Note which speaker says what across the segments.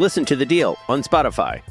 Speaker 1: Listen to The Deal on Spotify.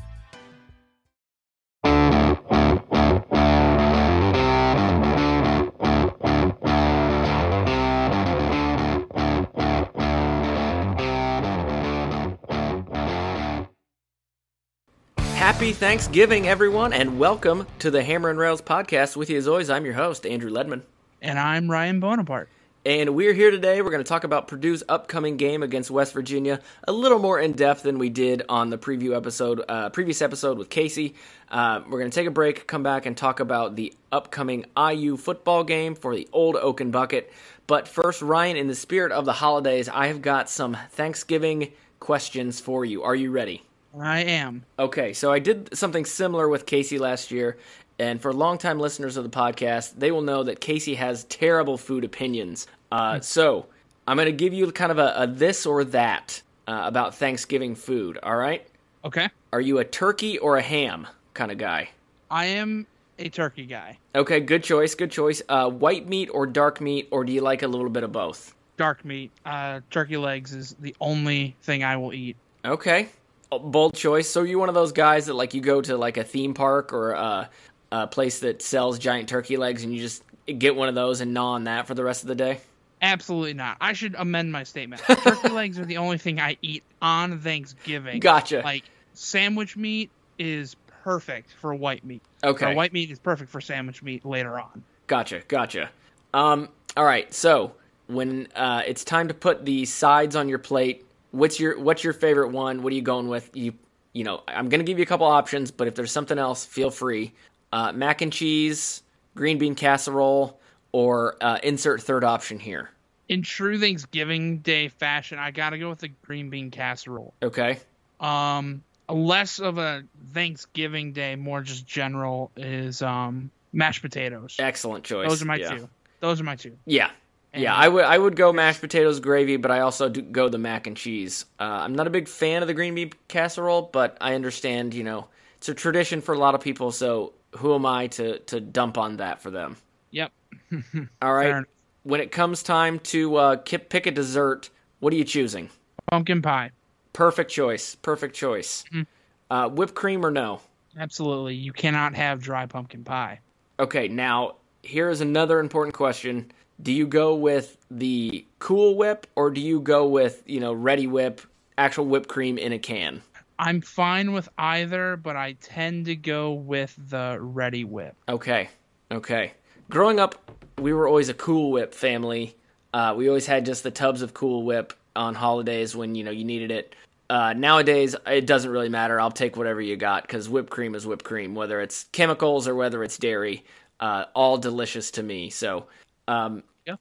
Speaker 2: Happy Thanksgiving, everyone, and welcome to the Hammer and Rails podcast. With you, as always, I'm your host, Andrew Ledman.
Speaker 3: And I'm Ryan Bonaparte.
Speaker 2: And we're here today. We're going to talk about Purdue's upcoming game against West Virginia a little more in depth than we did on the preview episode, uh, previous episode with Casey. Uh, we're going to take a break, come back, and talk about the upcoming IU football game for the Old Oaken Bucket. But first, Ryan, in the spirit of the holidays, I have got some Thanksgiving questions for you. Are you ready?
Speaker 3: I am.
Speaker 2: Okay, so I did something similar with Casey last year, and for longtime listeners of the podcast, they will know that Casey has terrible food opinions. Uh, so I'm going to give you kind of a, a this or that uh, about Thanksgiving food. All right?
Speaker 3: Okay.
Speaker 2: Are you a turkey or a ham kind of guy?
Speaker 3: I am a turkey guy.
Speaker 2: Okay, good choice. Good choice. Uh, white meat or dark meat, or do you like a little bit of both?
Speaker 3: Dark meat. Uh, turkey legs is the only thing I will eat.
Speaker 2: Okay, Oh, bold choice. So you one of those guys that like you go to like a theme park or uh, a place that sells giant turkey legs and you just get one of those and gnaw on that for the rest of the day?
Speaker 3: Absolutely not. I should amend my statement. turkey legs are the only thing I eat on Thanksgiving.
Speaker 2: Gotcha.
Speaker 3: Like sandwich meat is perfect for white meat.
Speaker 2: Okay.
Speaker 3: White meat is perfect for sandwich meat later on.
Speaker 2: Gotcha, gotcha. Um, all right. So when uh, it's time to put the sides on your plate, what's your what's your favorite one? What are you going with? You you know, I'm gonna give you a couple options, but if there's something else, feel free. Uh, mac and cheese, green bean casserole, or uh, insert third option here.
Speaker 3: In true Thanksgiving Day fashion, I gotta go with the green bean casserole.
Speaker 2: Okay.
Speaker 3: Um, less of a Thanksgiving Day, more just general is um mashed potatoes.
Speaker 2: Excellent choice.
Speaker 3: Those are my
Speaker 2: yeah.
Speaker 3: two. Those are my two.
Speaker 2: Yeah. Yeah, I would I would go mashed potatoes gravy, but I also do go the mac and cheese. Uh, I'm not a big fan of the green bean casserole, but I understand. You know, it's a tradition for a lot of people. So who am I to to dump on that for them?
Speaker 3: Yep.
Speaker 2: All right. When it comes time to uh, pick a dessert, what are you choosing?
Speaker 3: Pumpkin pie.
Speaker 2: Perfect choice. Perfect choice.
Speaker 3: Mhm.
Speaker 2: Uh, whipped cream or no?
Speaker 3: Absolutely. You cannot have dry pumpkin pie.
Speaker 2: Okay, now here is another important question. Do you go with the Cool Whip or do you go with, you know, Reddi-wip, actual whipped cream in a can?
Speaker 3: I'm fine with either, but I tend to go with the Reddi-wip.
Speaker 2: Okay, okay. Growing up, we were always a Cool Whip family. Uh, we always had just the tubs of Cool Whip on holidays when, you know, you needed it. Uh, nowadays, it doesn't really matter. I'll take whatever you got because whipped cream is whipped cream, whether it's chemicals or whether it's dairy. Uh, all delicious to me. So, um,
Speaker 3: yeah.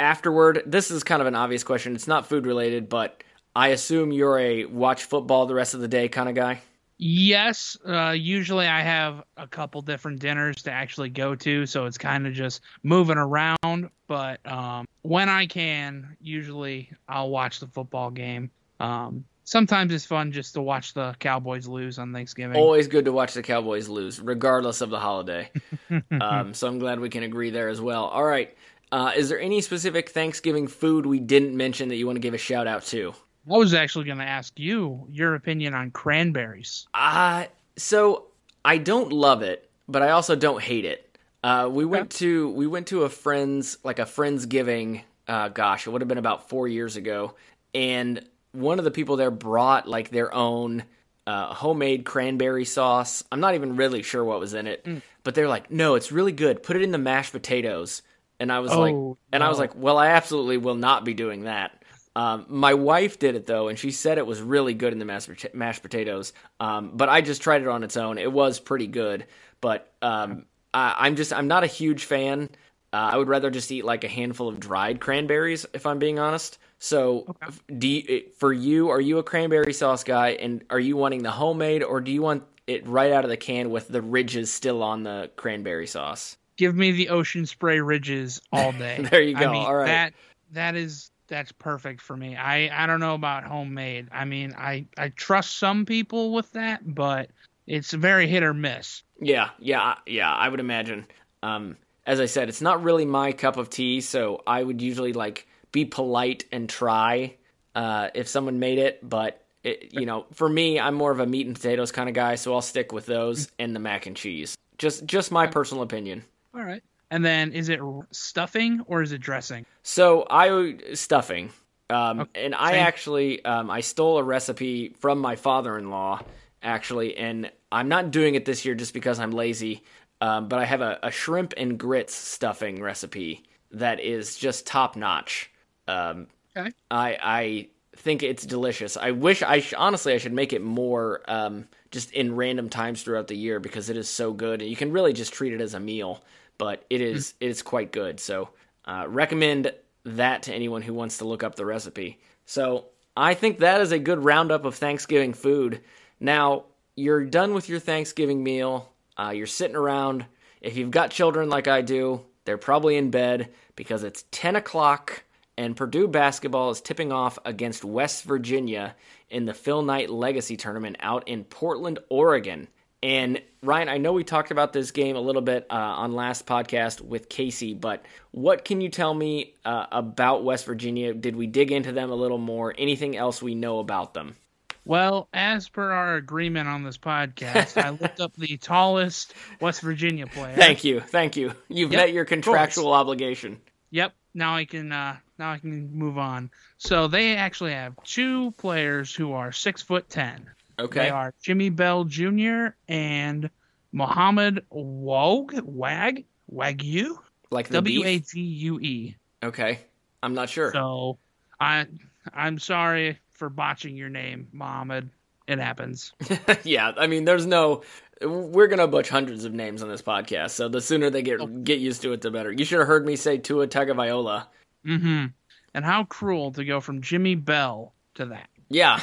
Speaker 2: afterward, this is kind of an obvious question. It's not food related, but I assume you're a watch football the rest of the day kind of guy.
Speaker 3: Yes, uh, usually I have a couple different dinners to actually go to, so it's kind of just moving around. But um, when I can, usually I'll watch the football game. Um, sometimes it's fun just to watch the Cowboys lose on Thanksgiving.
Speaker 2: Always good to watch the Cowboys lose, regardless of the holiday. um, so I'm glad we can agree there as well. All right. Uh, is there any specific Thanksgiving food we didn't mention that you want to give a shout out to?
Speaker 3: I was actually going to ask you your opinion on cranberries.
Speaker 2: Uh, so I don't love it, but I also don't hate it. Uh, we went to we went to a friend's like a friendsgiving. Uh, gosh, it would have been about four years ago, and one of the people there brought like their own uh, homemade cranberry sauce. I'm not even really sure what was in it,
Speaker 3: Mm.
Speaker 2: but they're like, "No, it's really good. Put it in the mashed potatoes." And I was
Speaker 3: Oh,
Speaker 2: like, and I was like, "Well, I absolutely will not be doing that." Um, my wife did it though, and she said it was really good in the mashed, mashed potatoes. Um, but I just tried it on its own; it was pretty good. But um, I, I'm just I'm not a huge fan. Uh, I would rather just eat like a handful of dried cranberries, if I'm being honest. So, f- do you, for you, are you a cranberry sauce guy, and are you wanting the homemade, or do you want it right out of the can with the ridges still on the cranberry sauce?
Speaker 3: Give me the ocean spray ridges all day.
Speaker 2: There you
Speaker 3: I
Speaker 2: go.
Speaker 3: mean,
Speaker 2: All right.
Speaker 3: That that is that's perfect for me. I I don't know about homemade. I mean, I I trust some people with that, but it's very hit or miss.
Speaker 2: Yeah, yeah, yeah. I would imagine. Um, as I said, it's not really my cup of tea, so I would usually like be polite and try uh, if someone made it. But it, you know, for me, I'm more of a meat and potatoes kind of guy, so I'll stick with those and the mac and cheese. Just, just my personal opinion.
Speaker 3: All right. And then is it stuffing or is it dressing?
Speaker 2: So I stuffing, um, and I
Speaker 3: same.
Speaker 2: actually um, I stole a recipe from my father-in-law actually, and I'm not doing it this year just because I'm lazy. Um, but I have a, a shrimp and grits stuffing recipe that is just top notch. Um,
Speaker 3: Okay.
Speaker 2: I I think it's delicious. I wish I sh- honestly I should make it more um, just in random times throughout the year because it is so good and you can really just treat it as a meal. But it is it is quite good. So uh, recommend that to anyone who wants to look up the recipe. So I think that is a good roundup of Thanksgiving food. Now you're done with your Thanksgiving meal. Uh, you're sitting around. If you've got children like I do, they're probably in bed because it's 10 o'clock and Purdue basketball is tipping off against West Virginia in the Phil Knight Legacy Tournament out in Portland, Oregon. And Ryan, I know we talked about this game a little bit uh, on last podcast with Casey, but what can you tell me uh, about West Virginia? Did we dig into them a little more? Anything else we know about them?
Speaker 3: Well, as per our agreement on this podcast, I looked up the tallest West Virginia player.
Speaker 2: Thank you, thank you. You've
Speaker 3: Yep,
Speaker 2: met your contractual obligation.
Speaker 3: Yep. Now I can uh now I can move on. So they actually have two players who are six foot ten.
Speaker 2: Okay.
Speaker 3: They are Jimmy Bell Jr. and Mohammed Wog Wag Wagyu
Speaker 2: Like the
Speaker 3: W A? G U E.
Speaker 2: Okay, I'm not sure.
Speaker 3: So I I'm sorry for botching your name, Mohammed. It happens.
Speaker 2: yeah, I mean, there's no. We're gonna butch hundreds of names on this podcast, so the sooner they get get used to it, the better. You should have heard me say Tua Tagovailoa.
Speaker 3: Mm-hmm. And how cruel to go from Jimmy Bell to that.
Speaker 2: Yeah,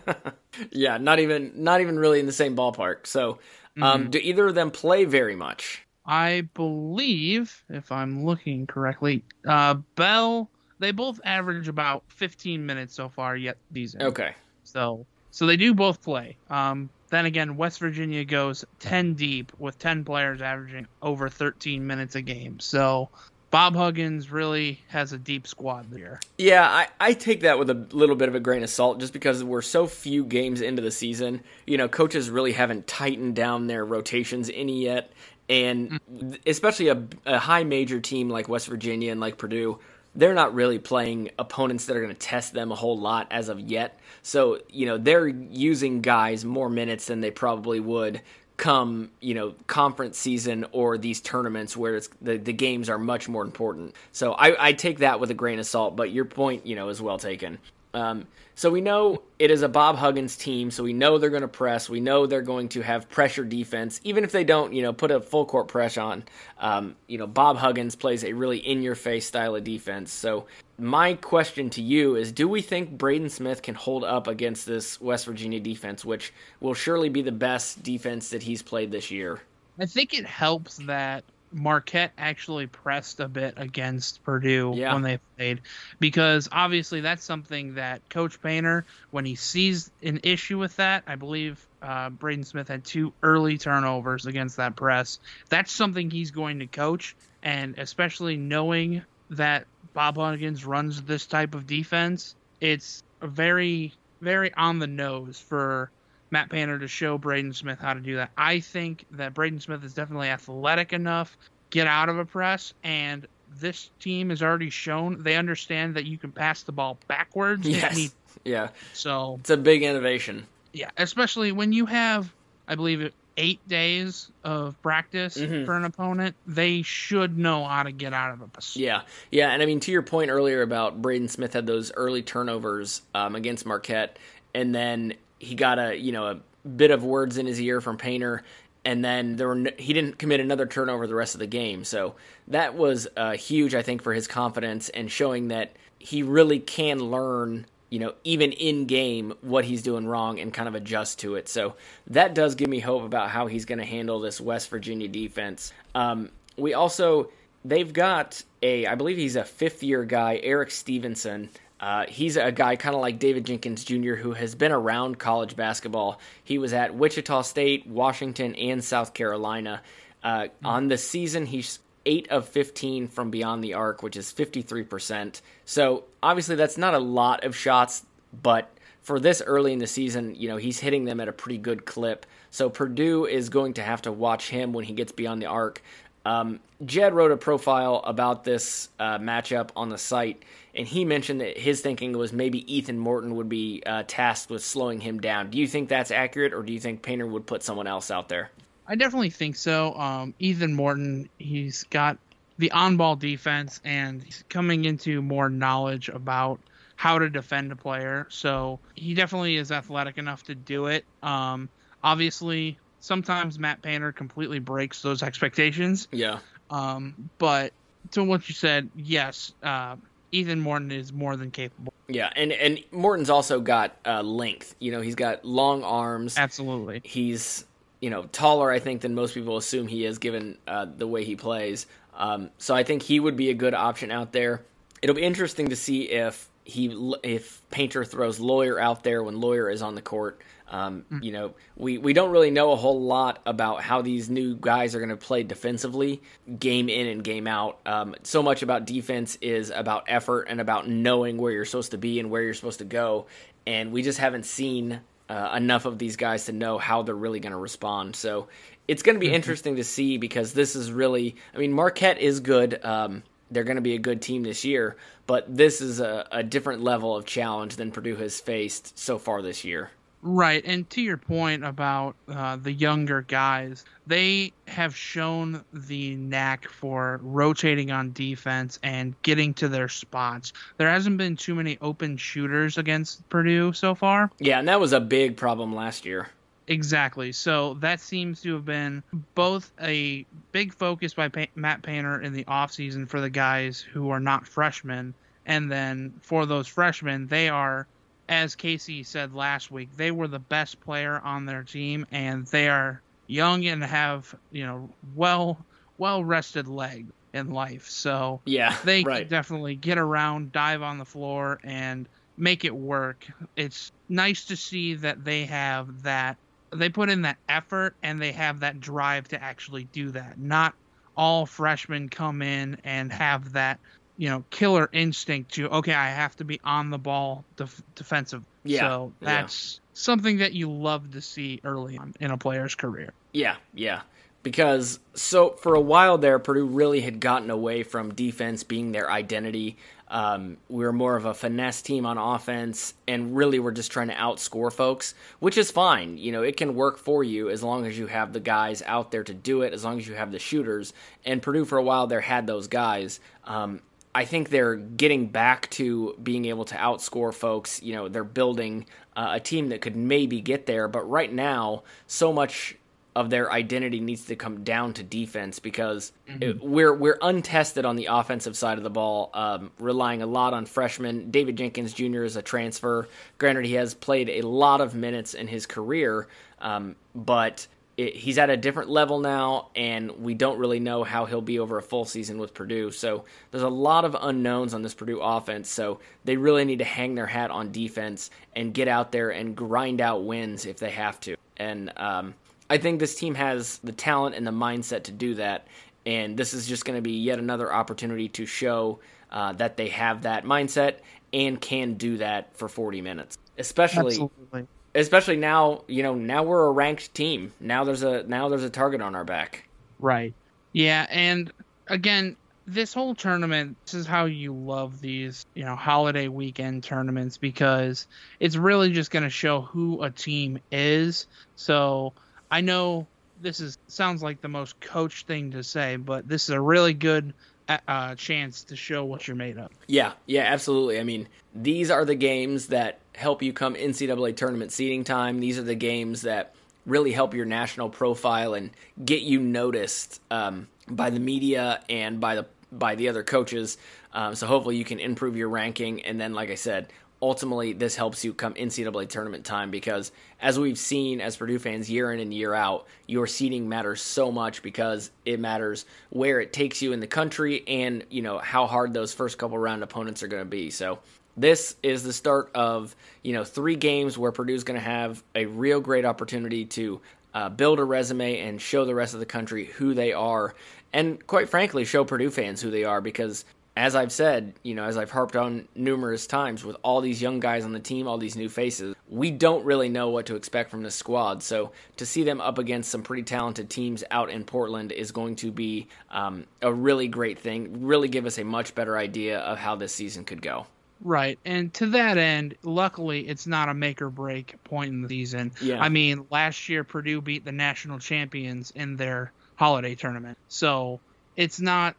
Speaker 2: yeah, not even not even really in the same ballpark. So, um, do either of them play very much?
Speaker 3: I believe, if I'm looking correctly, uh, Bell. They both average about 15 minutes so far yet season.
Speaker 2: Okay,
Speaker 3: So, so they do both play. Um, then again, West Virginia goes 10 deep with 10 players averaging over 13 minutes a game. So, Bob Huggins really has a deep squad there.
Speaker 2: Yeah, I, I take that with a little bit of a grain of salt just because we're so few games into the season. You know, coaches really haven't tightened down their rotations any yet. And mm. especially a, a high major team like West Virginia and like Purdue, they're not really playing opponents that are going to test them a whole lot as of yet. So, you know, they're using guys more minutes than they probably would come you know conference season or these tournaments where it's the, the games are much more important so I, I take that with a grain of salt but your point you know is well taken Um, so we know it is a Bob Huggins team, so we know they're going to press. We know they're going to have pressure defense, even if they don't, you know, put a full court press on. Um, you know, Bob Huggins plays a really in your face style of defense. So my question to you is: Do we think Braden Smith can hold up against this West Virginia defense, which will surely be the best defense that he's played this year?
Speaker 3: I think it helps that Marquette actually pressed a bit against Purdue
Speaker 2: yeah.
Speaker 3: when they played because obviously that's something that Coach Painter, when he sees an issue with that, I believe uh, Braden Smith had two early turnovers against that press. That's something he's going to coach, and especially knowing that Bob Huggins runs this type of defense, it's very, very on the nose for Matt Painter to show Braden Smith how to do that. I think that Braden Smith is definitely athletic enough, get out of a press, and this team has already shown they understand that you can pass the ball backwards.
Speaker 2: Yes. Yeah.
Speaker 3: So
Speaker 2: it's a big innovation.
Speaker 3: Yeah, especially when you have, I believe, eight days of practice mm-hmm. for an opponent, they should know how to get out of a press.
Speaker 2: Yeah, yeah, and I mean to your point earlier about Braden Smith had those early turnovers um, against Marquette, and then he got a you know a bit of words in his ear from Painter, and then there were no, he didn't commit another turnover the rest of the game. So that was uh, huge, I think, for his confidence and showing that he really can learn. You know, even in game, what he's doing wrong and kind of adjust to it. So that does give me hope about how he's going to handle this West Virginia defense. Um, we also they've got a, I believe he's a fifth year guy, Erik Stevenson, uh, he's a guy kind of like David Jenkins Jr., who has been around college basketball. He was at Wichita State, Washington, and South Carolina. Uh, mm-hmm. On the season, he's 8 of 15 from beyond the arc, which is 53%. So obviously, that's not a lot of shots, but for this early in the season, you know, he's hitting them at a pretty good clip. So Purdue is going to have to watch him when he gets beyond the arc. Um, Jed wrote a profile about this uh, matchup on the site, and he mentioned that his thinking was maybe Ethan Morton would be uh, tasked with slowing him down. Do you think that's accurate, or do you think Painter would put someone else out there?
Speaker 3: I definitely think so. Um, Ethan Morton, he's got the on-ball defense, and he's coming into more knowledge about how to defend a player. So he definitely is athletic enough to do it. Um, obviously, sometimes Matt Painter completely breaks those expectations.
Speaker 2: Yeah.
Speaker 3: Um, but to what you said, yes, uh, Ethan Morton is more than capable.
Speaker 2: Yeah, and and Morton's also got uh, length. You know, he's got long arms.
Speaker 3: Absolutely.
Speaker 2: He's you know taller, I think, than most people assume he is, given uh, the way he plays. Um, so I think he would be a good option out there. It'll be interesting to see if he if Painter throws Loyer out there when Loyer is on the court. Um, mm. You know, we, we don't really know a whole lot about how these new guys are going to play defensively, game in and game out. Um, so much about defense is about effort and about knowing where you're supposed to be and where you're supposed to go. And we just haven't seen uh, enough of these guys to know how they're really going to respond. So it's going to be mm-hmm. interesting to see because this is really, I mean, Marquette is good. Um, they're going to be a good team this year, but this is a, a different level of challenge than Purdue has faced so far this year.
Speaker 3: Right, and to your point about uh, the younger guys, they have shown the knack for rotating on defense and getting to their spots. There hasn't been too many open shooters against Purdue so far.
Speaker 2: Yeah, and that was a big problem last year.
Speaker 3: Exactly. So that seems to have been both a big focus by pa- Matt Painter in the offseason for the guys who are not freshmen. And then for those freshmen, they are, as Casey said last week, they were the best player on their team and they are young and have, you know, well well rested leg in life. So
Speaker 2: yeah,
Speaker 3: they
Speaker 2: right.
Speaker 3: can definitely get around, dive on the floor and make it work. It's nice to see that they have that they put in that effort and they have that drive to actually do that. Not all freshmen come in and have that, you know, killer instinct to okay, I have to be on the ball def- defensive.
Speaker 2: Yeah.
Speaker 3: So that's yeah. something that you love to see early on in a player's career.
Speaker 2: Yeah, yeah. Because so for a while there, Purdue really had gotten away from defense being their identity. Um, we were more of a finesse team on offense, and really we're just trying to outscore folks, which is fine. You know, it can work for you as long as you have the guys out there to do it, as long as you have the shooters. And Purdue, for a while there, had those guys. Um, I think they're getting back to being able to outscore folks. You know, they're building uh, a team that could maybe get there, but right now, so much of their identity needs to come down to defense because mm-hmm. it, we're we're untested on the offensive side of the ball, um, relying a lot on freshmen. David Jenkins Jr. is a transfer. Granted, he has played a lot of minutes in his career, um, but it, he's at a different level now, and we don't really know how he'll be over a full season with Purdue. So there's a lot of unknowns on this Purdue offense. So they really need to hang their hat on defense and get out there and grind out wins if they have to. And um, I think this team has the talent and the mindset to do that. And this is just going to be yet another opportunity to show uh, that they have that mindset and can do that for 40 minutes, especially Absolutely especially now, you know, now we're a ranked team. Now there's a now there's a target on our back.
Speaker 3: Right. Yeah, and again, this whole tournament, this is how you love these, you know, holiday weekend tournaments because it's really just going to show who a team is. So, I know this is sounds like the most coach thing to say, but this is a really good uh, chance to show what you're made of.
Speaker 2: Yeah, yeah, absolutely. I mean, these are the games that help you come NCAA tournament seeding time. These are the games that really help your national profile and get you noticed um, by the media and by the by the other coaches. Um, so hopefully you can improve your ranking. And then, like I said, ultimately this helps you come NCAA tournament time because as we've seen as Purdue fans year in and year out, your seeding matters so much because it matters where it takes you in the country and you know how hard those first couple round opponents are going to be. So this is the start of you know three games where Purdue's going to have a real great opportunity to uh, build a resume and show the rest of the country who they are, and quite frankly, show Purdue fans who they are because as I've said, you know, as I've harped on numerous times with all these young guys on the team, all these new faces, we don't really know what to expect from this squad. So to see them up against some pretty talented teams out in Portland is going to be um, a really great thing, really give us a much better idea of how this season could go.
Speaker 3: Right. And to that end, luckily, it's not a make or break point in the season. Yeah. I mean, last year, Purdue beat the national champions in their holiday tournament. So it's not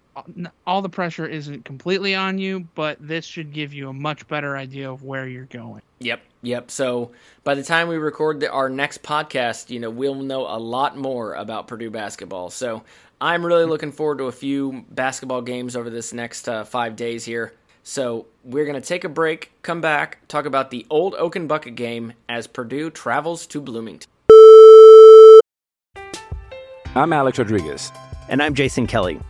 Speaker 3: all the pressure isn't completely on you, but this should give you a much better idea of where you're going.
Speaker 2: Yep, yep. So by the time we record the, our next podcast, you know, we'll know a lot more about Purdue basketball. So I'm really looking forward to a few basketball games over this next uh, five days here. So we're going to take a break, come back, talk about the old Oaken Bucket game as Purdue travels to Bloomington.
Speaker 4: I'm Alex Rodriguez.
Speaker 1: And I'm Jason Kelly.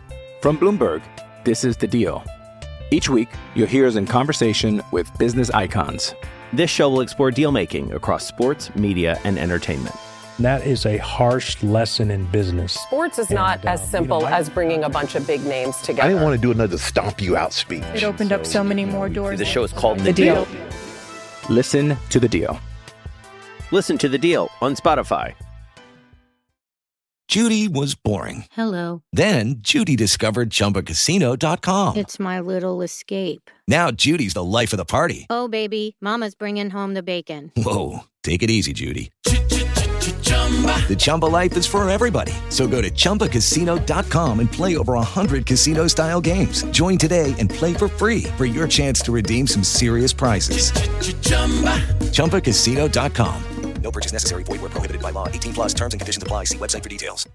Speaker 4: From Bloomberg, this is The Deal. Each week, you'll hear us in conversation with business icons.
Speaker 1: This show will explore deal making across sports, media, and entertainment.
Speaker 5: That is a harsh lesson in business.
Speaker 6: Sports is and, not uh, as simple you know, as bringing a bunch of big names together.
Speaker 7: I didn't want to do another stomp you out speech.
Speaker 8: It opened so, up so many more doors.
Speaker 1: The show is called The, the deal. deal.
Speaker 4: Listen to the deal.
Speaker 1: Listen to the deal on Spotify.
Speaker 9: Judy was boring.
Speaker 8: Hello.
Speaker 9: Then Judy discovered chumbacasino.com.
Speaker 8: It's my little escape.
Speaker 9: Now Judy's the life of the party.
Speaker 8: Oh, baby, Mama's bringing home the bacon.
Speaker 9: Whoa. Take it easy, Judy. The Chumba life is for everybody. So go to ChumbaCasino.com and play over 100 casino style games. Join today and play for free for your chance to redeem some serious prizes. Ch-ch-chumba. ChumbaCasino.com. No purchase necessary. Void where prohibited by law. 18 plus terms and conditions apply. See website for details.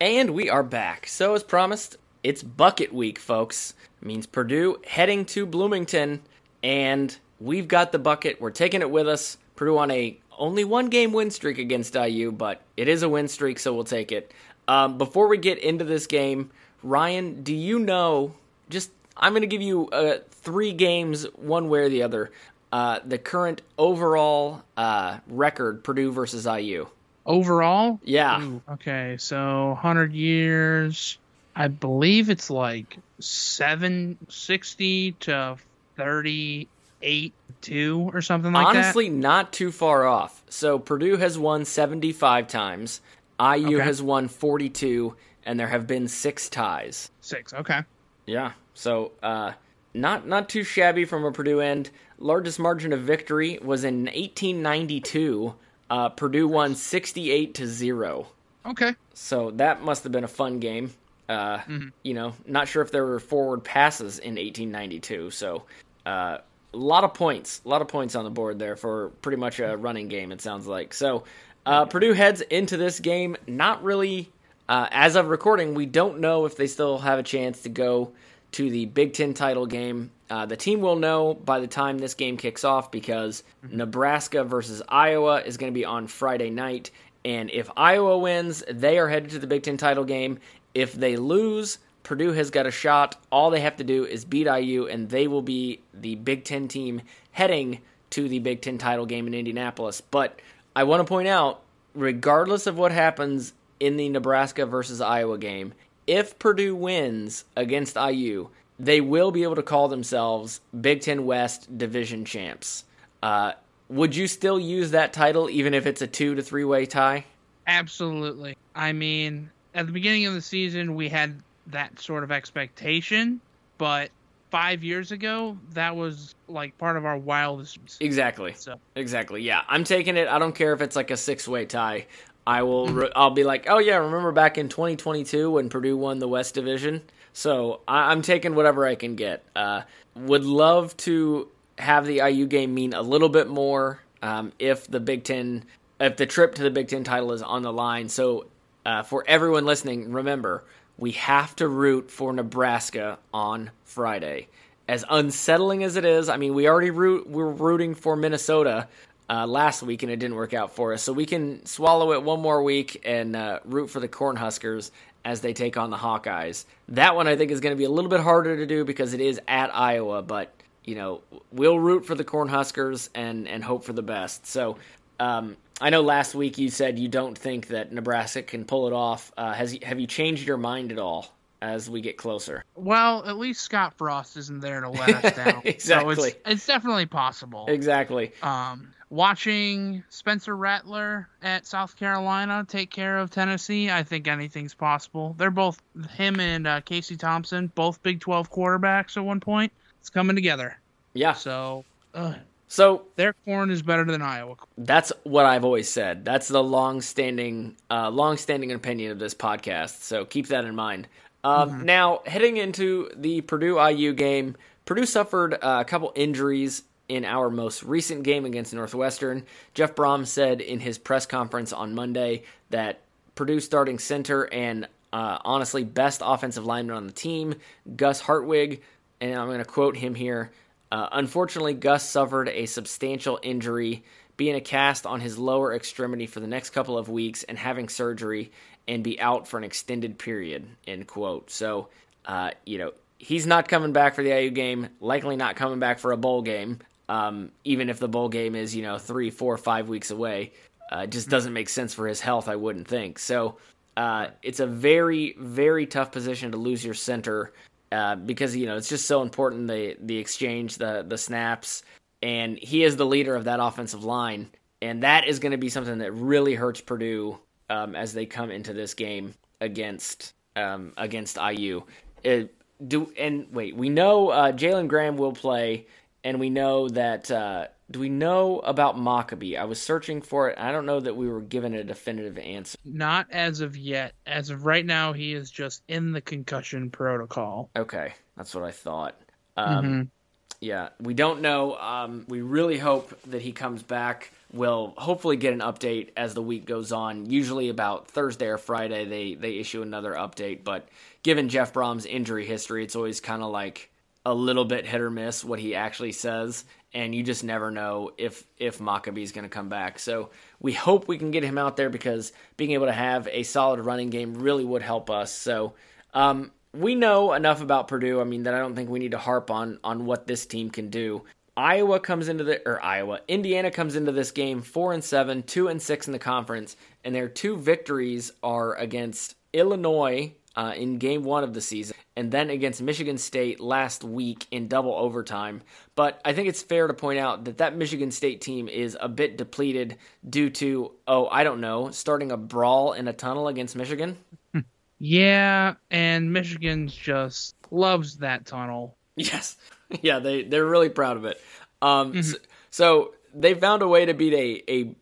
Speaker 2: And we are back. So, as promised, it's bucket week, folks. It means Purdue heading to Bloomington, and we've got the bucket. We're taking it with us. Purdue on a only one game win streak against IU, but it is a win streak, so we'll take it. Um, before we get into this game, Ryan, do you know? Just I'm going to give you uh, three games, one way or the other. Uh, the current overall uh, record, Purdue versus IU.
Speaker 3: Overall?
Speaker 2: Yeah.
Speaker 3: Ooh, okay, so 100 years. I believe it's like 760 to 30 eight two or something like
Speaker 2: Honestly,
Speaker 3: that.
Speaker 2: Honestly, not too far off. So Purdue has won seventy five times. IU okay. has won forty two, and there have been six ties.
Speaker 3: Six. Okay.
Speaker 2: Yeah. So uh, not not too shabby from a Purdue end. Largest margin of victory was in 1892. Uh, Purdue won 68 to zero.
Speaker 3: Okay.
Speaker 2: So that must have been a fun game. Uh, mm-hmm. You know, not sure if there were forward passes in 1892. So, uh, a lot of points, a lot of points on the board there for pretty much a running game. It sounds like so. Uh, Purdue heads into this game not really. Uh, as of recording, we don't know if they still have a chance to go to the Big Ten title game. Uh, the team will know by the time this game kicks off because mm-hmm. Nebraska versus Iowa is going to be on Friday night. And if Iowa wins, they are headed to the Big Ten title game. If they lose, Purdue has got a shot. All they have to do is beat IU, and they will be the Big Ten team heading to the Big Ten title game in Indianapolis. But I want to point out, regardless of what happens in the Nebraska versus Iowa game, if Purdue wins against IU, they will be able to call themselves Big Ten West division champs. Uh, would you still use that title even if it's a two to three way tie?
Speaker 3: Absolutely. I mean, at the beginning of the season, we had that sort of expectation, but five years ago, that was like part of our wildest.
Speaker 2: Exactly. So. Exactly. Yeah, I'm taking it. I don't care if it's like a six way tie. I will. Mm-hmm. I'll be like, oh yeah, remember back in 2022 when Purdue won the West Division? So I, am taking whatever I can get. Uh, would love to have the IU game mean a little bit more um, if the Big Ten, if the trip to the Big Ten title is on the line. So uh, for everyone listening, remember we have to root for Nebraska on Friday. As unsettling as it is, I mean, we already root. We're rooting for Minnesota uh, last week and it didn't work out for us. So we can swallow it one more week and uh, root for the Cornhuskers as they take on the Hawkeyes. That one I think is going to be a little bit harder to do because it is at Iowa, but you know we'll root for the Cornhuskers and and hope for the best. So. Um, I know last week you said you don't think that Nebraska can pull it off. Uh, has have you changed your mind at all as we get closer?
Speaker 3: Well, at least Scott Frost isn't there to let us down.
Speaker 2: exactly, so
Speaker 3: it's, it's, definitely possible.
Speaker 2: Exactly.
Speaker 3: Um, watching Spencer Rattler at South Carolina take care of Tennessee, I think anything's possible. They're both him and uh, Casey Thompson, both Big 12 quarterbacks at one point. It's coming together.
Speaker 2: Yeah.
Speaker 3: So, uh,
Speaker 2: so
Speaker 3: their corn is better than Iowa.
Speaker 2: That's what I've always said. That's the long-standing, uh, long-standing opinion of this podcast. So keep that in mind. Um, mm-hmm. Now, heading into the Purdue IU game, Purdue suffered uh, a couple injuries in our most recent game against Northwestern. Jeff Brohm said in his press conference on Monday that Purdue starting center and uh, honestly best offensive lineman on the team, Gus Hartwig, and I'm going to quote him here. Uh, unfortunately, Gus suffered a substantial injury, being a cast on his lower extremity for the next couple of weeks and having surgery and be out for an extended period. End quote. So, uh, you know, he's not coming back for the IU game, likely not coming back for a bowl game um, even if the bowl game is you know three, four, five weeks away. Uh, it just doesn't make sense for his health, I wouldn't think. So uh, it's a very, very tough position to lose your center uh, because you know it's just so important the the exchange, the the snaps, and he is the leader of that offensive line, and that is going to be something that really hurts Purdue um, as they come into this game against um, against IU. It, do and wait, we know uh, Jalen Graham will play and we know that. Uh, do we know about Mockobee? I was searching for it. I don't know that we were given a definitive answer.
Speaker 3: Not as of yet. As of right now, he is just in the concussion protocol.
Speaker 2: Okay, that's what I thought. Um, mm-hmm. Yeah, we don't know. Um, we really hope that he comes back. We'll hopefully get an update as the week goes on. Usually about Thursday or Friday, they they issue another update. But given Jeff Brohm's injury history, it's always kind of like a little bit hit or miss what he actually says, and you just never know if if is going to come back. So we hope we can get him out there because being able to have a solid running game really would help us. So um, we know enough about Purdue. I mean that I don't think we need to harp on on what this team can do. Iowa comes into the or Iowa, Indiana comes into this game four and seven, two and six in the conference, and their two victories are against Illinois uh, in game one of the season, and then against Michigan State last week in double overtime. But I think it's fair to point out that that Michigan State team is a bit depleted due to, oh, I don't know, starting a brawl in a tunnel against Michigan.
Speaker 3: Yeah, and Michigan just loves that tunnel.
Speaker 2: Yes. Yeah, they, they're really proud of it. Um, mm-hmm. so, so, they found a way to beat a, a,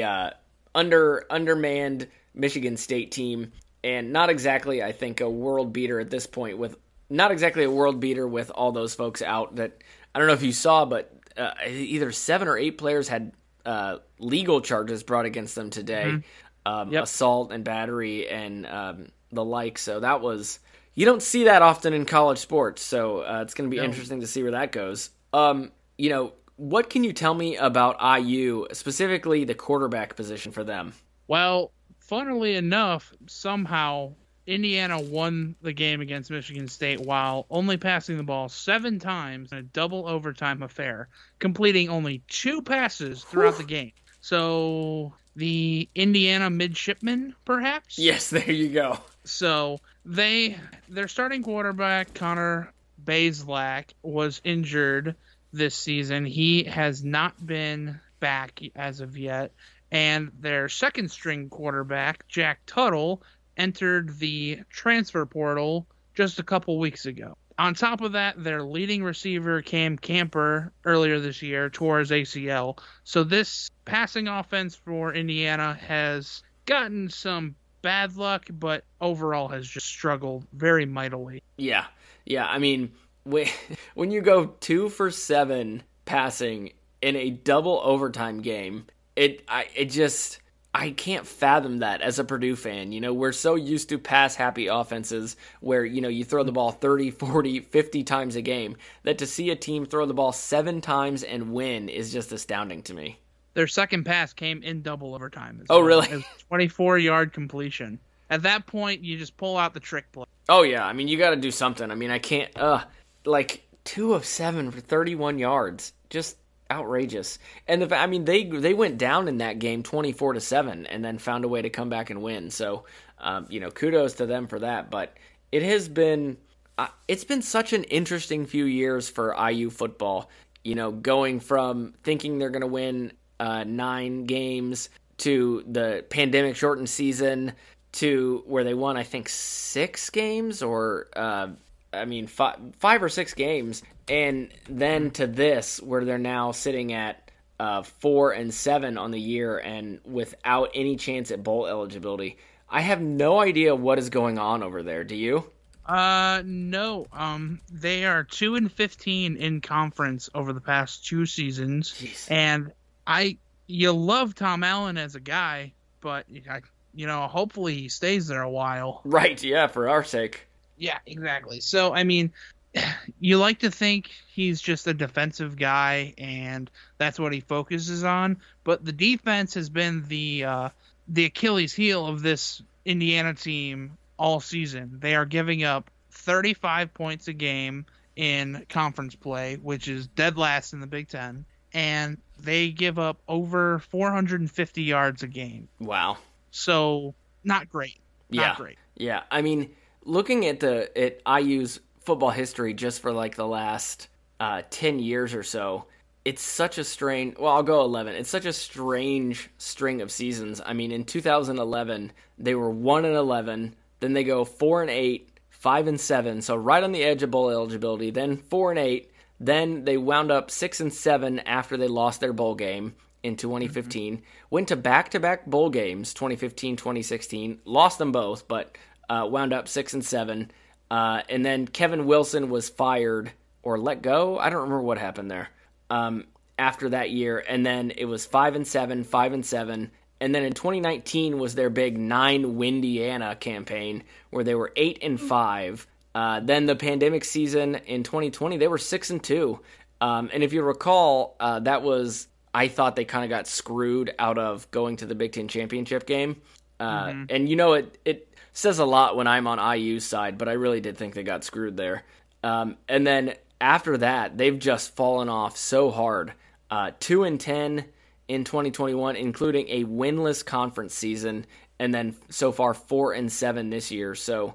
Speaker 2: a uh, under undermanned Michigan State team and not exactly, I think, a world beater at this point. With not exactly a world beater with all those folks out. That I don't know if you saw, but uh, either seven or eight players had uh, legal charges brought against them today, mm-hmm. um, yep. assault and battery and um, the like. So that was you don't see that often in college sports. So uh, it's going to be no. interesting to see where that goes. Um, you know, what can you tell me about IU, specifically the quarterback position for them?
Speaker 3: Well, funnily enough, somehow Indiana won the game against Michigan State while only passing the ball seven times in a double overtime affair, completing only two passes throughout the game. So the Indiana midshipmen, perhaps?
Speaker 2: Yes, there you go.
Speaker 3: So they their starting quarterback Connor Bazelak was injured this season. He has not been back as of yet. And their second string quarterback, Jack Tuttle, entered the transfer portal just a couple weeks ago. On top of that, their leading receiver, Cam Camper, earlier this year tore his ACL. So this passing offense for Indiana has gotten some bad luck, but overall has just struggled very mightily.
Speaker 2: Yeah. Yeah. I mean, when when you go two for seven passing in a double overtime game, it I it just I can't fathom that as a Purdue fan. You know, we're so used to pass happy offenses where, you know, you throw the ball 30, 40, 50 times a game that to see a team throw the ball 7 times and win is just astounding to me.
Speaker 3: Their second pass came in double overtime.
Speaker 2: Oh, well. really?
Speaker 3: 24 yard completion. At that point, you just pull out the trick play.
Speaker 2: Oh yeah, I mean you got to do something. I mean I can't. Uh, like two of seven for 31 yards. Just outrageous. And the I mean they they went down in that game 24 to 7 and then found a way to come back and win. So, um, you know, kudos to them for that, but it has been uh, it's been such an interesting few years for IU football. You know, going from thinking they're going to win uh, 9 games to the pandemic shortened season to where they won I think 6 games or uh, I mean, five, five or six games, and then to this, where they're now sitting at uh, four and seven on the year, and without any chance at bowl eligibility. I have no idea what is going on over there. Do you?
Speaker 3: Uh, no. Um, they are two and fifteen in conference over the past two seasons, Jeez. and I you love Tom Allen as a guy, but I, you know, hopefully he stays there a while.
Speaker 2: Right. Yeah, for our sake.
Speaker 3: Yeah, exactly. So I mean, you like to think he's just a defensive guy and that's what he focuses on, but the defense has been the uh, the Achilles heel of this Indiana team all season. They are giving up 35 points a game in conference play, which is dead last in the Big 10, and they give up over 450 yards a game.
Speaker 2: Wow.
Speaker 3: So, not great. Not
Speaker 2: yeah.
Speaker 3: great.
Speaker 2: Yeah. I mean, looking at the at IU's football history just for like the last uh, 10 years or so, it's such a strange well i'll go 11 it's such a strange string of seasons i mean in 2011 they were 1 and 11 then they go 4 and 8 5 and 7 so right on the edge of bowl eligibility then 4 and 8 then they wound up 6 and 7 after they lost their bowl game in 2015 mm-hmm. went to back-to-back bowl games 2015 2016 lost them both but uh, wound up six and seven. Uh, and then Kevin Wilson was fired or let go. I don't remember what happened there. Um, after that year, and then it was five and seven, five and seven, and then in 2019 was their big nine Windiana campaign where they were eight and five. Uh, then the pandemic season in 2020, they were six and two. Um, and if you recall, uh, that was I thought they kind of got screwed out of going to the Big Ten championship game. Uh, mm-hmm. And you know it it says a lot when I'm on IU's side, but I really did think they got screwed there. Um, and then after that, they've just fallen off so hard. Uh, two and ten in 2021, including a winless conference season, and then so far four and seven this year. So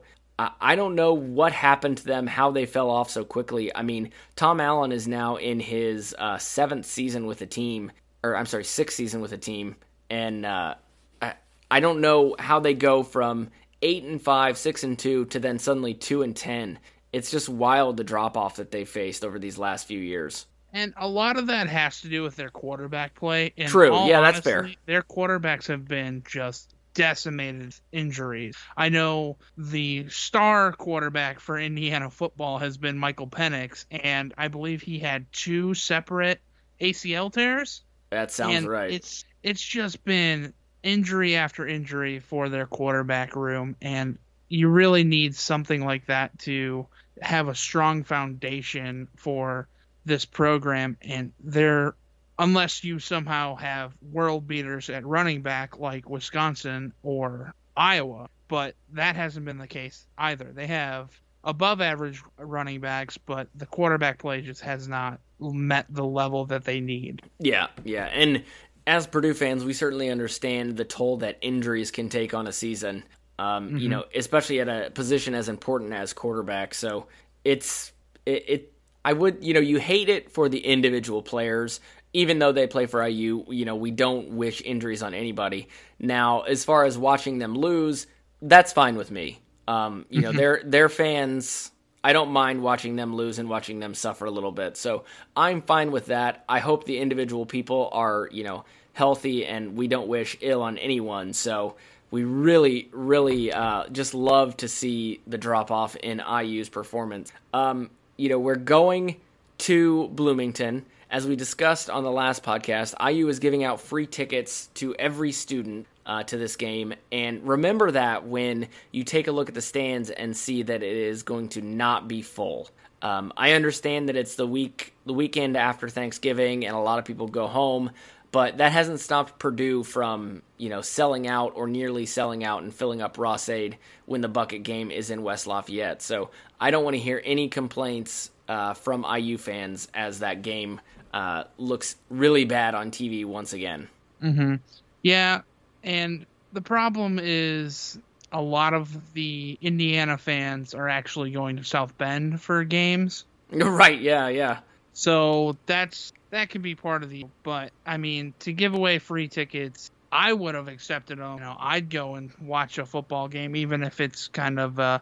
Speaker 2: I, don't know what happened to them, how they fell off so quickly. I mean, Tom Allen is now in his uh, seventh season with the team, or I'm sorry, sixth season with the team, and uh, I, I don't know how they go from eight and five, six and two, to then suddenly two and ten. It's just wild the drop off that they faced over these last few years.
Speaker 3: And a lot of that has to do with their quarterback play. And
Speaker 2: True, yeah, honesty, that's fair.
Speaker 3: Their quarterbacks have been just decimated injuries. I know the star quarterback for Indiana football has been Michael Penix, and I believe he had two separate ACL tears.
Speaker 2: That sounds
Speaker 3: and
Speaker 2: right.
Speaker 3: It's it's just been injury after injury for their quarterback room, and you really need something like that to have a strong foundation for this program. And they're unless you somehow have world beaters at running back like Wisconsin or Iowa, but that hasn't been the case either. They have above average running backs, but the quarterback play just has not met the level that they need.
Speaker 2: Yeah, yeah. And as Purdue fans, we certainly understand the toll that injuries can take on a season. Um, mm-hmm. You know, especially at a position as important as quarterback. So it's it, it. I would, you know, you hate it for the individual players, even though they play for IU. You know, we don't wish injuries on anybody. Now, as far as watching them lose, that's fine with me. Um, you know, their their fans. I don't mind watching them lose and watching them suffer a little bit. So I'm fine with that. I hope the individual people are, you know, healthy and we don't wish ill on anyone. So we really, really uh, just love to see the drop off in IU's performance. Um, you know, we're going to Bloomington. As we discussed on the last podcast, IU is giving out free tickets to every student uh, to this game. And remember that when you take a look at the stands and see that it is going to not be full. Um, I understand that it's the week, the weekend after Thanksgiving, and a lot of people go home but that hasn't stopped Purdue from you know selling out or nearly selling out and filling up Ross-Ade when the bucket game is in West Lafayette. So I don't want to hear any complaints uh, from IU fans as that game uh, looks really bad on TV once again.
Speaker 3: Mm-hmm. Yeah, and the problem is a lot of the Indiana fans are actually going to South Bend for games.
Speaker 2: Right? Yeah, yeah.
Speaker 3: So that's that could be part of the. But I mean, to give away free tickets, I would have accepted them. You know, I'd go and watch a football game, even if it's kind of uh,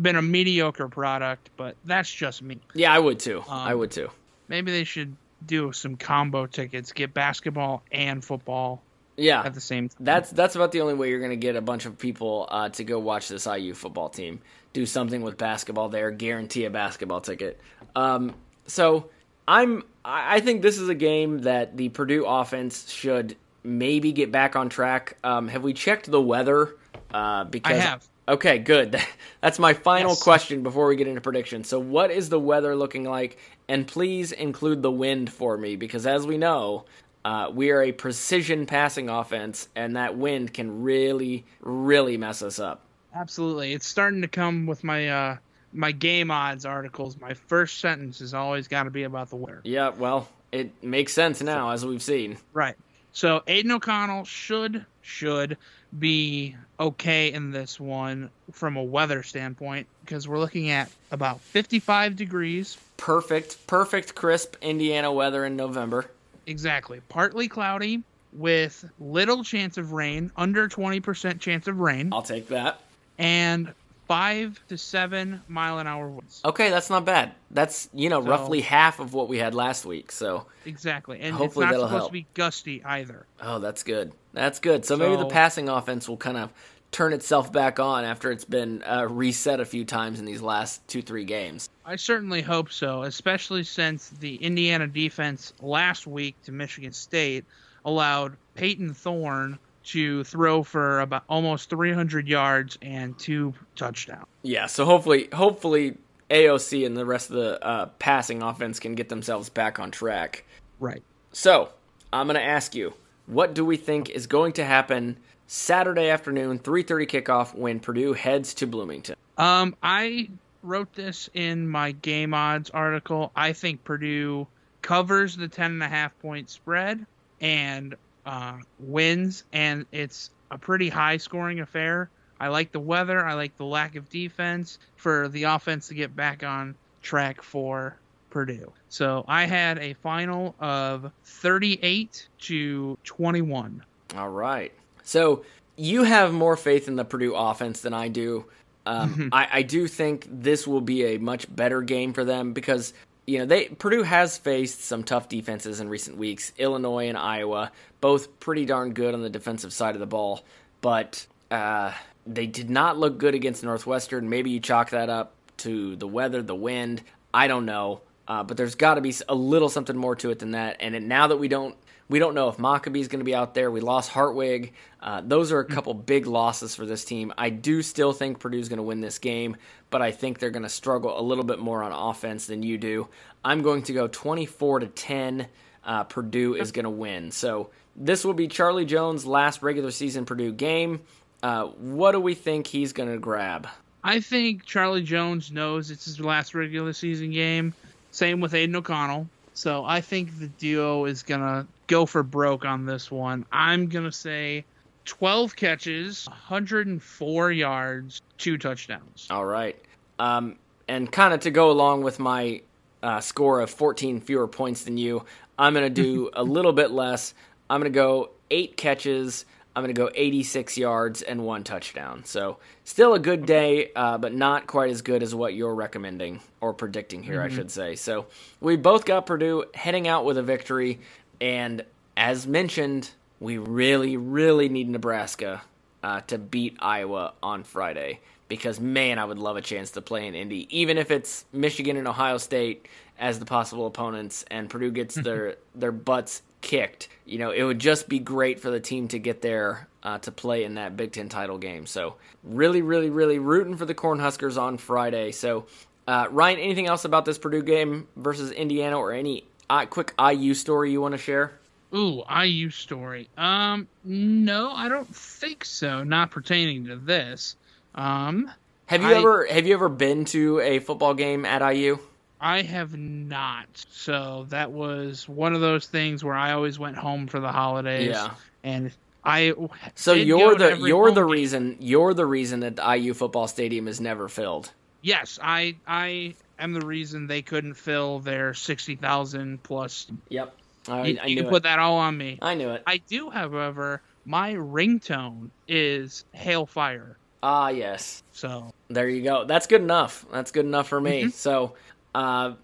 Speaker 3: been a mediocre product. But that's just me.
Speaker 2: Yeah, I would too. Um, I would too.
Speaker 3: Maybe they should do some combo tickets, get basketball and football.
Speaker 2: Yeah,
Speaker 3: at the same time.
Speaker 2: That's that's about the only way you're going to get a bunch of people uh, to go watch this IU football team. Do something with basketball there, guarantee a basketball ticket. Um, so I'm I think this is a game that the Purdue offense should maybe get back on track. Um, have we checked the weather?
Speaker 3: Uh, because I have.
Speaker 2: Okay, good. That's my final yes. question before we get into predictions. So, what is the weather looking like? And please include the wind for me, because as we know, uh, we are a precision passing offense, and that wind can really, really mess us up.
Speaker 3: Absolutely, it's starting to come with my uh, my game odds articles, my first sentence has always got to be about the weather.
Speaker 2: Yeah, well, it makes sense now as we've seen.
Speaker 3: Right. So Aidan O'Connell should should be okay in this one from a weather standpoint because we're looking at about 55 degrees.
Speaker 2: Perfect, perfect crisp Indiana weather in November.
Speaker 3: Exactly. Partly cloudy with little chance of rain, under 20% chance of rain.
Speaker 2: I'll take that.
Speaker 3: And five to seven mile an hour winds.
Speaker 2: Okay, that's not bad. That's you know so, roughly half of what we had last week. So
Speaker 3: exactly, and hopefully it's not supposed help. to be gusty either.
Speaker 2: Oh, that's good. That's good. So, so maybe the passing offense will kind of turn itself back on after it's been uh, reset a few times in these last two three games.
Speaker 3: I certainly hope so, especially since the Indiana defense last week to Michigan State allowed Payton Thorne to throw for about almost 300 yards and two touchdowns.
Speaker 2: Yeah, so hopefully, hopefully AOC and the rest of the uh, passing offense can get themselves back on track.
Speaker 3: Right.
Speaker 2: So I'm going to ask you, what do we think is going to happen Saturday afternoon, 3:30 kickoff when Purdue heads to Bloomington?
Speaker 3: Um, I wrote this in my game odds article. I think Purdue covers the 10 and a half point spread and uh, wins, and it's a pretty high scoring affair. I like the weather. I like the lack of defense for the offense to get back on track for Purdue. So I had a final of 38 to 21.
Speaker 2: All right. So you have more faith in the Purdue offense than I do. Um, I, I do think this will be a much better game for them because you know, they Purdue has faced some tough defenses in recent weeks. Illinois and Iowa, both pretty darn good on the defensive side of the ball. but uh, they did not look good against Northwestern. Maybe you chalk that up to the weather, the wind. I don't know. Uh, but there's got to be a little something more to it than that. And now that we don't we don't know if Mockobee's going to be out there. We lost Hartwig. Uh, those are a couple big losses for this team. I do still think Purdue's going to win this game, but I think they're going to struggle a little bit more on offense than you do. I'm going to go 24 to 10. Uh, Purdue is going to win. So this will be Charlie Jones' last regular season Purdue game. Uh, what do we think he's going to grab?
Speaker 3: I think Charlie Jones knows it's his last regular season game. Same with Aidan O'Connell. So I think the duo is gonna go for broke on this one. I'm gonna say 12 catches, 104 yards, two touchdowns.
Speaker 2: All right. Um, and kind of to go along with my uh, score of 14 fewer points than you, I'm gonna do a little bit less. I'm gonna go eight catches, I'm going to go 86 yards and one touchdown. So still a good day, uh, but not quite as good as what you're recommending or predicting here, mm-hmm. I should say. So we both got Purdue heading out with a victory. And as mentioned, we really, really need Nebraska uh, to beat Iowa on Friday because, man, I would love a chance to play in Indy, even if it's Michigan and Ohio State as the possible opponents and Purdue gets their, their butts kicked. You know, it would just be great for the team to get there uh, to play in that Big Ten title game. So, really, really, really rooting for the Cornhuskers on Friday. So, uh, Ryan, anything else about this Purdue game versus Indiana, or any uh, quick IU story you want to share?
Speaker 3: Ooh, IU story. Um, no, I don't think so. Not pertaining to this. Um,
Speaker 2: have you I, ever have you ever been to a football game at IU?
Speaker 3: I have not. So that was one of those things where I always went home for the holidays. Yeah. And I
Speaker 2: So you're the you're the game. reason you're the reason that the IU football stadium is never filled.
Speaker 3: Yes, I I am the reason they couldn't fill their 60,000 plus.
Speaker 2: Yep.
Speaker 3: I, you, I you put that all on me.
Speaker 2: I knew it.
Speaker 3: I do, however, my ringtone is Hailfire.
Speaker 2: Ah, yes.
Speaker 3: So
Speaker 2: there you go. That's good enough. That's good enough for me. Mm-hmm. So uh,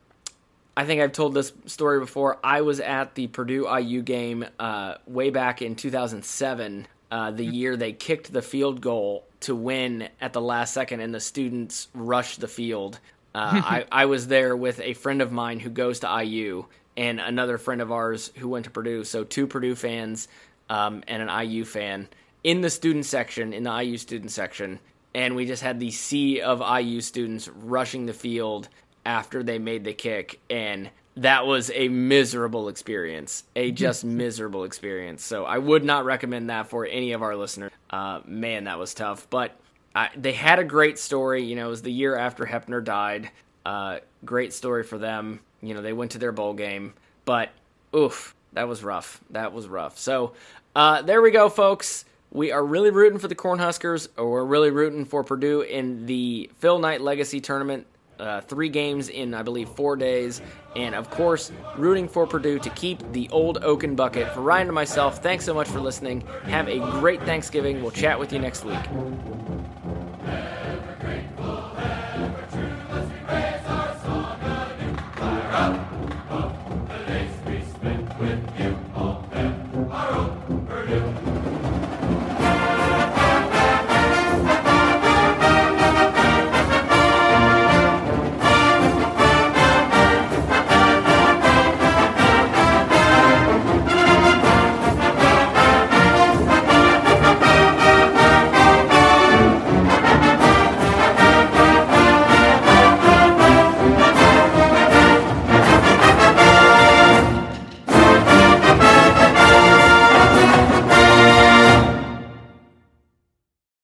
Speaker 2: I think I've told this story before. I was at the Purdue IU game uh, way back in 2007, uh, the year they kicked the field goal to win at the last second, and the students rushed the field. Uh, I, I was there with a friend of mine who goes to IU and another friend of ours who went to Purdue. So two Purdue fans um, and an IU fan in the student section, in the IU student section, and we just had the sea of IU students rushing the field after they made the kick. And that was a miserable experience a just miserable experience. So i would not recommend that for any of our listeners. Uh, man that was tough. But I, they had a great story. You know it was the year after Hoeppner died uh, great story for them you know they went to their bowl game but oof that was rough that was rough so uh, there we go folks we are really rooting for the Cornhuskers, or we're really rooting for Purdue in the Phil Knight Legacy Tournament uh, three games in, I believe, four days. And of course, rooting for Purdue to keep the old Oaken bucket. For Ryan and myself, thanks so much for listening. Have a great Thanksgiving. We'll chat with you next week.